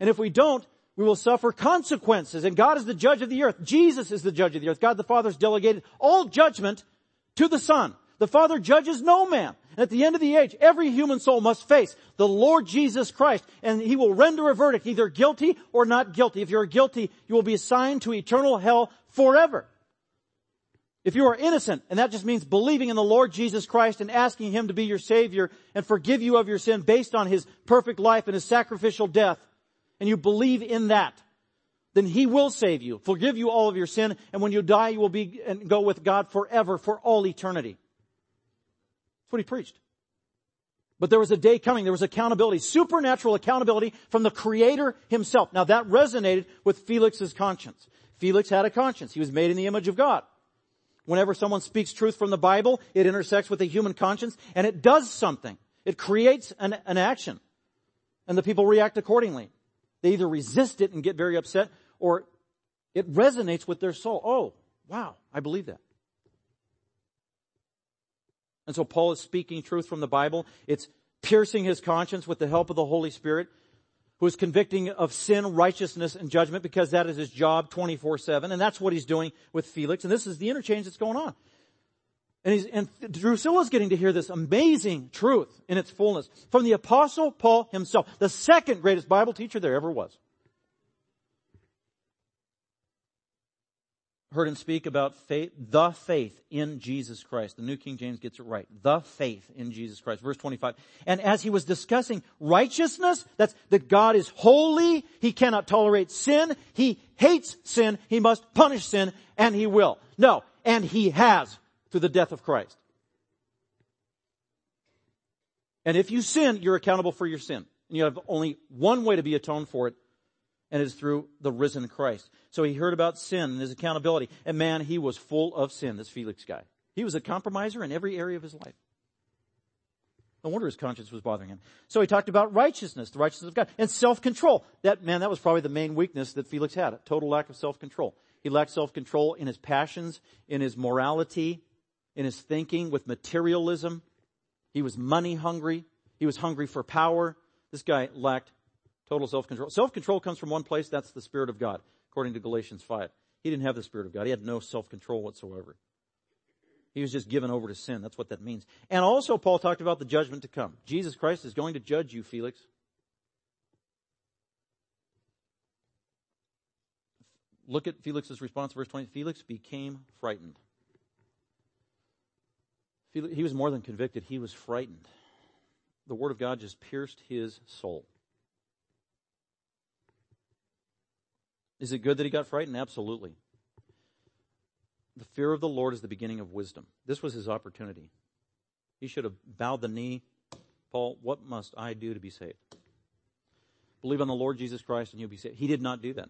And if we don't, we will suffer consequences. And God is the judge of the earth. Jesus is the judge of the earth. God the Father has delegated all judgment to the Son. The Father judges no man. At the end of the age, every human soul must face the Lord Jesus Christ and he will render a verdict, either guilty or not guilty. If you're guilty, you will be assigned to eternal hell forever. If you are innocent, and that just means believing in the Lord Jesus Christ and asking Him to be your Savior and forgive you of your sin based on His perfect life and His sacrificial death, and you believe in that, then He will save you, forgive you all of your sin, and when you die, you will be and go with God forever for all eternity what he preached. But there was a day coming, there was accountability, supernatural accountability from the Creator himself. Now that resonated with Felix's conscience. Felix had a conscience. He was made in the image of God. Whenever someone speaks truth from the Bible, it intersects with the human conscience and it does something. It creates an, an action. And the people react accordingly. They either resist it and get very upset or it resonates with their soul. Oh, wow, I believe that. And so Paul is speaking truth from the Bible. It's piercing his conscience with the help of the Holy Spirit, who is convicting of sin, righteousness, and judgment because that is his job 24-7. And that's what he's doing with Felix. And this is the interchange that's going on. And, he's, and Drusilla's getting to hear this amazing truth in its fullness from the apostle Paul himself, the second greatest Bible teacher there ever was. Heard him speak about faith, the faith in Jesus Christ. The New King James gets it right. The faith in Jesus Christ. Verse 25. And as he was discussing righteousness, that's that God is holy, he cannot tolerate sin, he hates sin, he must punish sin, and he will. No, and he has through the death of Christ. And if you sin, you're accountable for your sin. And you have only one way to be atoned for it, and is through the risen Christ. So he heard about sin and his accountability. And man, he was full of sin, this Felix guy. He was a compromiser in every area of his life. No wonder his conscience was bothering him. So he talked about righteousness, the righteousness of God, and self-control. That, man, that was probably the main weakness that Felix had, a total lack of self-control. He lacked self-control in his passions, in his morality, in his thinking with materialism. He was money hungry. He was hungry for power. This guy lacked Total self-control. Self-control comes from one place, that's the Spirit of God, according to Galatians 5. He didn't have the Spirit of God. He had no self-control whatsoever. He was just given over to sin. That's what that means. And also Paul talked about the judgment to come. Jesus Christ is going to judge you, Felix. Look at Felix's response, verse 20. Felix became frightened. He was more than convicted. He was frightened. The word of God just pierced his soul. Is it good that he got frightened? Absolutely. The fear of the Lord is the beginning of wisdom. This was his opportunity. He should have bowed the knee. Paul, what must I do to be saved? Believe on the Lord Jesus Christ and you'll be saved. He did not do that.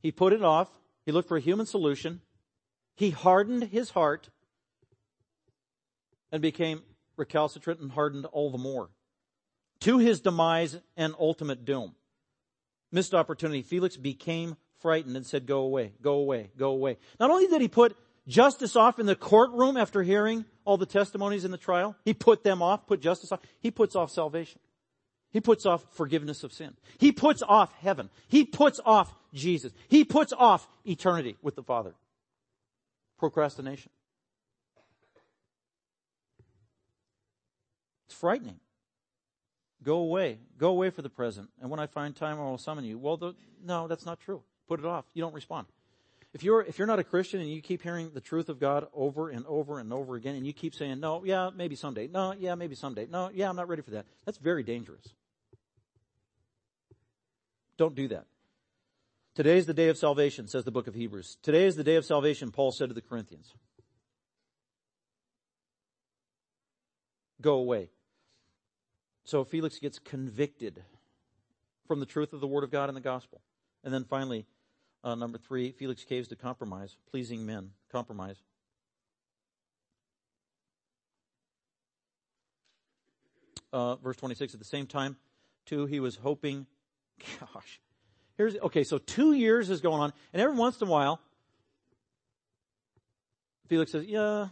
He put it off. He looked for a human solution. He hardened his heart and became recalcitrant and hardened all the more to his demise and ultimate doom missed opportunity. Felix became frightened and said, go away, go away, go away. Not only did he put justice off in the courtroom after hearing all the testimonies in the trial. He put them off, put justice off. He puts off salvation. He puts off forgiveness of sin. He puts off heaven. He puts off Jesus. He puts off eternity with the Father. Procrastination. It's frightening. Go away. Go away for the present. And when I find time, I will summon you. Well, the, no, that's not true. Put it off. You don't respond. If you're, if you're not a Christian and you keep hearing the truth of God over and over and over again and you keep saying, no, yeah, maybe someday. No, yeah, maybe someday. No, yeah, I'm not ready for that. That's very dangerous. Don't do that. Today is the day of salvation, says the book of Hebrews. Today is the day of salvation, Paul said to the Corinthians. Go away. So Felix gets convicted from the truth of the Word of God and the gospel. And then finally, uh, number three, Felix caves to compromise, pleasing men, compromise. Uh, verse 26, at the same time, too, he was hoping, gosh, here's, okay, so two years is going on, and every once in a while, Felix says, yeah,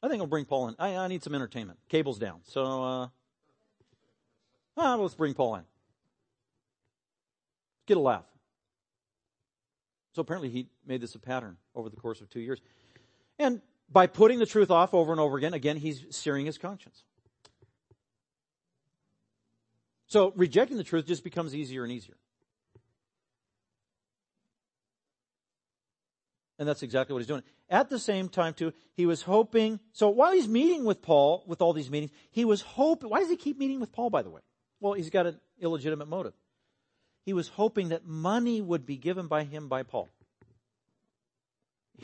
I think I'll bring Paul in. I, I need some entertainment. Cable's down. So, uh, Ah, let's bring Paul in. Get a laugh. So apparently he made this a pattern over the course of two years. And by putting the truth off over and over again, again, he's searing his conscience. So rejecting the truth just becomes easier and easier. And that's exactly what he's doing. At the same time, too, he was hoping. So while he's meeting with Paul, with all these meetings, he was hoping. Why does he keep meeting with Paul, by the way? Well, he's got an illegitimate motive. He was hoping that money would be given by him by Paul.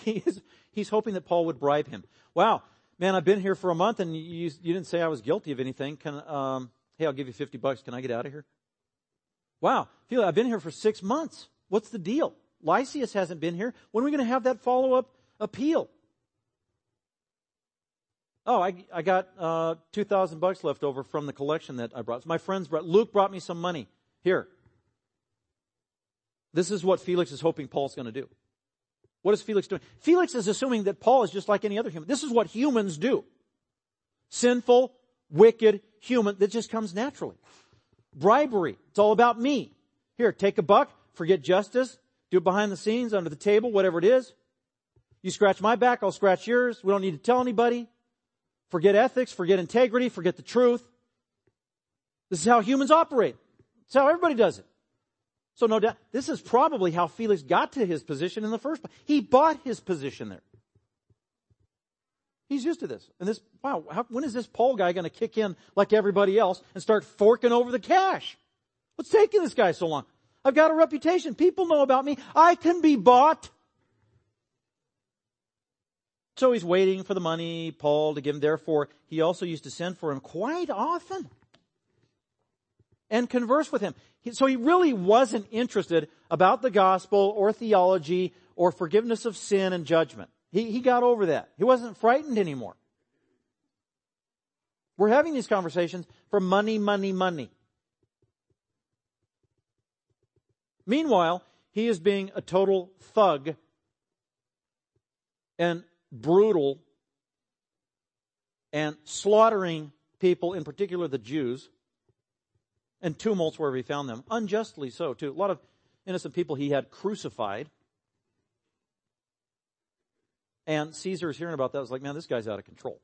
He is, he's hoping that Paul would bribe him. Wow, man, I've been here for a month and you, you didn't say I was guilty of anything. Can, um, hey, I'll give you 50 bucks. Can I get out of here? Wow, I've been here for six months. What's the deal? Lysias hasn't been here. When are we going to have that follow up appeal? Oh, I, I got uh, 2,000 bucks left over from the collection that I brought. My friends brought, Luke brought me some money. Here. This is what Felix is hoping Paul's going to do. What is Felix doing? Felix is assuming that Paul is just like any other human. This is what humans do. Sinful, wicked human that just comes naturally. Bribery. It's all about me. Here, take a buck, forget justice, do it behind the scenes, under the table, whatever it is. You scratch my back, I'll scratch yours. We don't need to tell anybody. Forget ethics, forget integrity, forget the truth. This is how humans operate. It's how everybody does it. So no doubt, this is probably how Felix got to his position in the first place. He bought his position there. He's used to this. And this, wow, how, when is this Paul guy going to kick in like everybody else and start forking over the cash? What's taking this guy so long? I've got a reputation. People know about me. I can be bought. So he's waiting for the money, Paul, to give him. Therefore, he also used to send for him quite often and converse with him. So he really wasn't interested about the gospel or theology or forgiveness of sin and judgment. He, he got over that. He wasn't frightened anymore. We're having these conversations for money, money, money. Meanwhile, he is being a total thug and brutal and slaughtering people, in particular the Jews, and tumults wherever he found them, unjustly so too. A lot of innocent people he had crucified. And Caesar is hearing about that. Was like, man, this guy's out of control.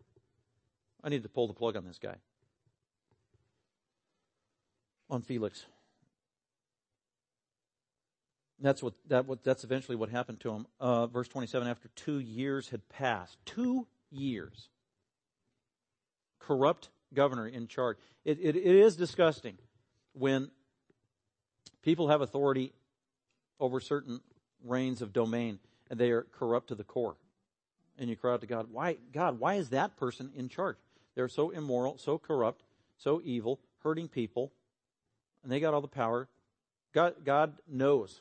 I need to pull the plug on this guy. On Felix. That's what that what that's eventually what happened to him. Uh, verse twenty seven. After two years had passed, two years. Corrupt governor in charge. It, it, it is disgusting when people have authority over certain reigns of domain and they are corrupt to the core. And you cry out to God, why, God, why is that person in charge? They're so immoral, so corrupt, so evil, hurting people, and they got all the power. God, God knows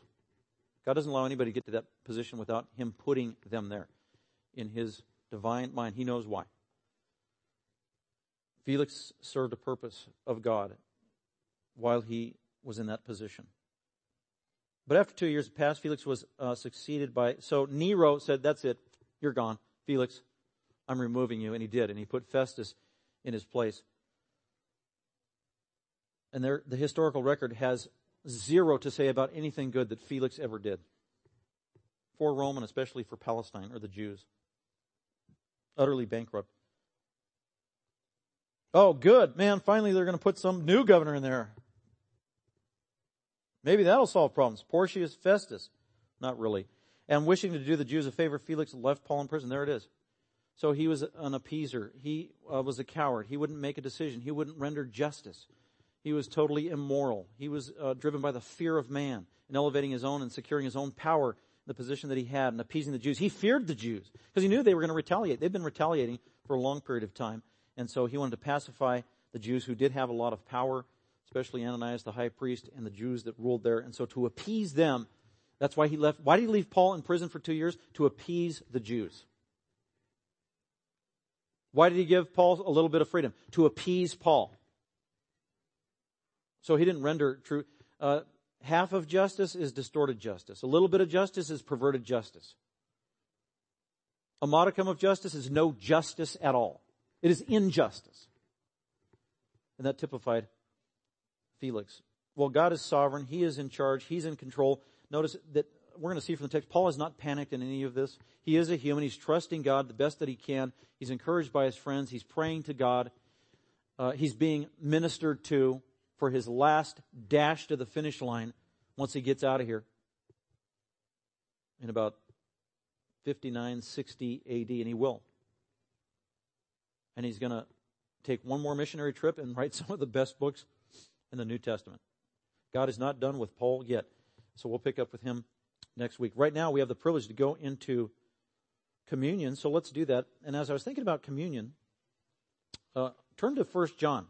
God doesn't allow anybody to get to that position without Him putting them there in His divine mind. He knows why. Felix served a purpose of God while he was in that position. But after two years passed, Felix was uh, succeeded by. So Nero said, "That's it. You're gone. Felix, I'm removing you. And he did. And he put Festus in his place. And there, the historical record has zero to say about anything good that Felix ever did for Rome and especially for Palestine or the Jews. Utterly bankrupt. Oh, good. Man, finally they're going to put some new governor in there. Maybe that'll solve problems. Porcius Festus. Not really. And wishing to do the Jews a favor, Felix left Paul in prison. There it is. So he was an appeaser. He uh, was a coward. He wouldn't make a decision. He wouldn't render justice. He was totally immoral. He was uh, driven by the fear of man and elevating his own and securing his own power the position that he had and appeasing the Jews. He feared the Jews because he knew they were going to retaliate. They've been retaliating for a long period of time. And so he wanted to pacify the Jews who did have a lot of power, especially Ananias the high priest and the Jews that ruled there. And so to appease them, that's why he left. Why did he leave Paul in prison for two years? To appease the Jews. Why did he give Paul a little bit of freedom? To appease Paul. So he didn't render true. Uh, half of justice is distorted justice. A little bit of justice is perverted justice. A modicum of justice is no justice at all. It is injustice. And that typified Felix. Well, God is sovereign. He is in charge. He's in control. Notice that we're going to see from the text, Paul is not panicked in any of this. He is a human. He's trusting God the best that he can. He's encouraged by his friends. He's praying to God. Uh, he's being ministered to for his last dash to the finish line once he gets out of here in about 59, 60 AD, and he will. And he's going to take one more missionary trip and write some of the best books in the New Testament. God is not done with Paul yet. So we'll pick up with him next week. Right now, we have the privilege to go into communion, so let's do that. And as I was thinking about communion, uh, turn to 1 John.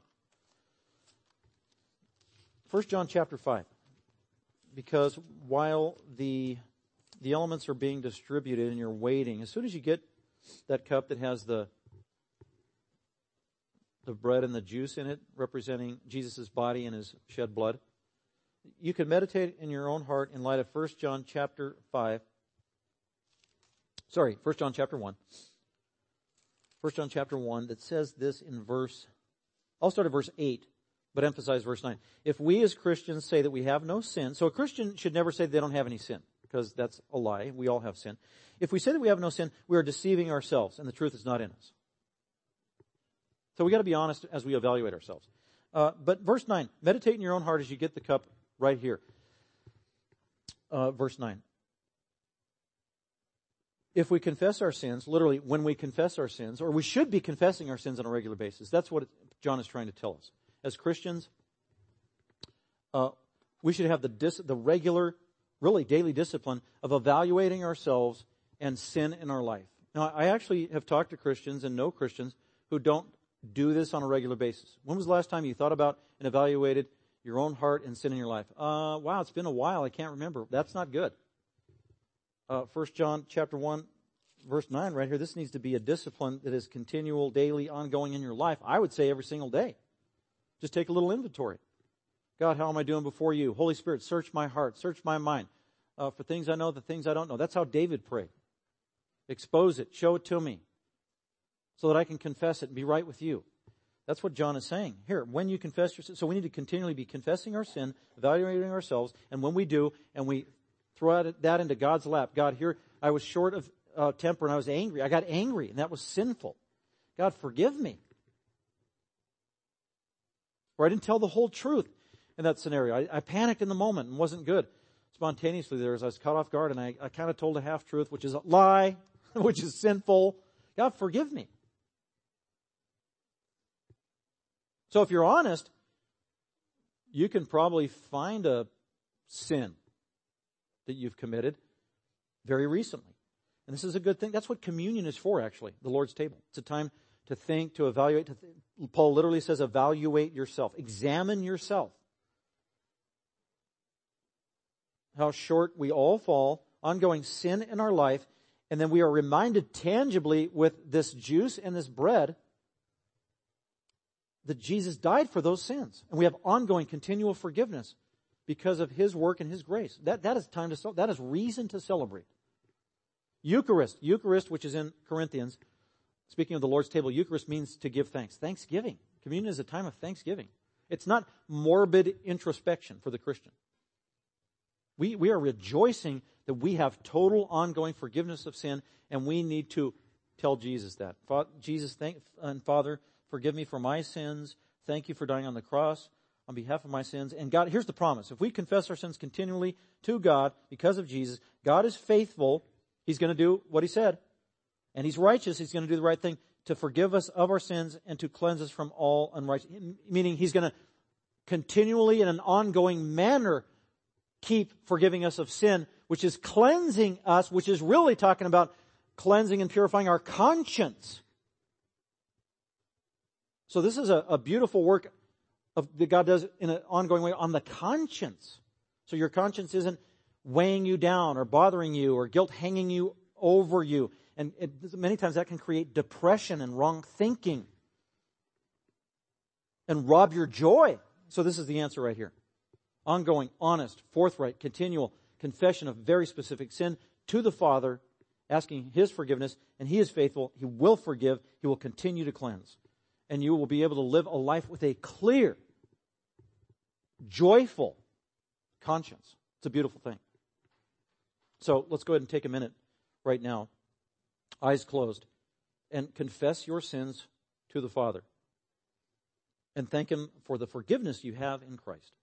1 John chapter 5 because while the the elements are being distributed and you're waiting, as soon as you get that cup that has the the bread and the juice in it, representing Jesus' body and his shed blood, you can meditate in your own heart in light of 1 John chapter 5. Sorry, 1 John chapter 1. 1 John chapter 1 that says this in verse, I'll start at verse 8 but emphasize verse 9. If we as Christians say that we have no sin, so a Christian should never say they don't have any sin, because that's a lie. We all have sin. If we say that we have no sin, we are deceiving ourselves, and the truth is not in us. So we got to be honest as we evaluate ourselves. Uh, but verse 9, meditate in your own heart as you get the cup right here. Uh, verse 9. If we confess our sins, literally, when we confess our sins, or we should be confessing our sins on a regular basis, that's what John is trying to tell us as Christians, uh, we should have the, dis- the regular, really daily discipline of evaluating ourselves and sin in our life. Now, I actually have talked to Christians and know Christians who don't do this on a regular basis. When was the last time you thought about and evaluated your own heart and sin in your life? Uh, wow, it's been a while. I can't remember. That's not good. Uh, 1 John chapter 1, verse 9 right here. This needs to be a discipline that is continual, daily, ongoing in your life. I would say every single day. Just take a little inventory. God, how am I doing before you? Holy Spirit, search my heart, search my mind uh, for things I know, the things I don't know. That's how David prayed. Expose it, show it to me, so that I can confess it and be right with you. That's what John is saying here. When you confess your sin, so we need to continually be confessing our sin, evaluating ourselves, and when we do, and we throw that into God's lap, God, here I was short of uh, temper and I was angry. I got angry, and that was sinful. God, forgive me. Or I didn't tell the whole truth in that scenario. I, I panicked in the moment and wasn't good. Spontaneously there, as I was caught off guard and I, I kind of told a half truth, which is a lie, which is sinful. God, forgive me. So if you're honest, you can probably find a sin that you've committed very recently. And this is a good thing. That's what communion is for, actually, the Lord's table. It's a time to think, to evaluate. To th- Paul literally says, evaluate yourself. Examine yourself. How short we all fall, ongoing sin in our life, and then we are reminded tangibly with this juice and this bread that Jesus died for those sins. And we have ongoing continual forgiveness because of his work and his grace. That, that is time to, that is reason to celebrate. Eucharist. Eucharist, which is in Corinthians, speaking of the Lord's table, Eucharist means to give thanks. Thanksgiving. Communion is a time of thanksgiving. It's not morbid introspection for the Christian. We, we are rejoicing that we have total ongoing forgiveness of sin, and we need to tell Jesus that. Jesus, thank, and Father, forgive me for my sins. Thank you for dying on the cross on behalf of my sins. And God, here's the promise. If we confess our sins continually to God because of Jesus, God is faithful. He's going to do what He said. And He's righteous. He's going to do the right thing to forgive us of our sins and to cleanse us from all unrighteousness. Meaning He's going to continually in an ongoing manner keep forgiving us of sin, which is cleansing us, which is really talking about cleansing and purifying our conscience. So this is a, a beautiful work of, that God does in an ongoing way on the conscience. So your conscience isn't weighing you down or bothering you or guilt hanging you over you. And it, many times that can create depression and wrong thinking and rob your joy. So this is the answer right here. Ongoing, honest, forthright, continual confession of very specific sin to the Father, asking His forgiveness, and He is faithful. He will forgive. He will continue to cleanse. And you will be able to live a life with a clear, joyful conscience. It's a beautiful thing. So let's go ahead and take a minute right now, eyes closed, and confess your sins to the Father. And thank Him for the forgiveness you have in Christ.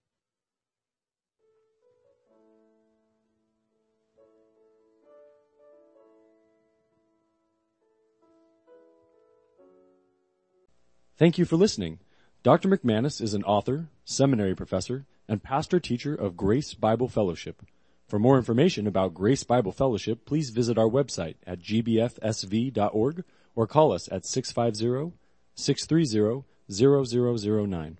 Thank you for listening. Dr. McManus is an author, seminary professor, and pastor teacher of Grace Bible Fellowship. For more information about Grace Bible Fellowship, please visit our website at gbfsv.org or call us at 650 630 0009.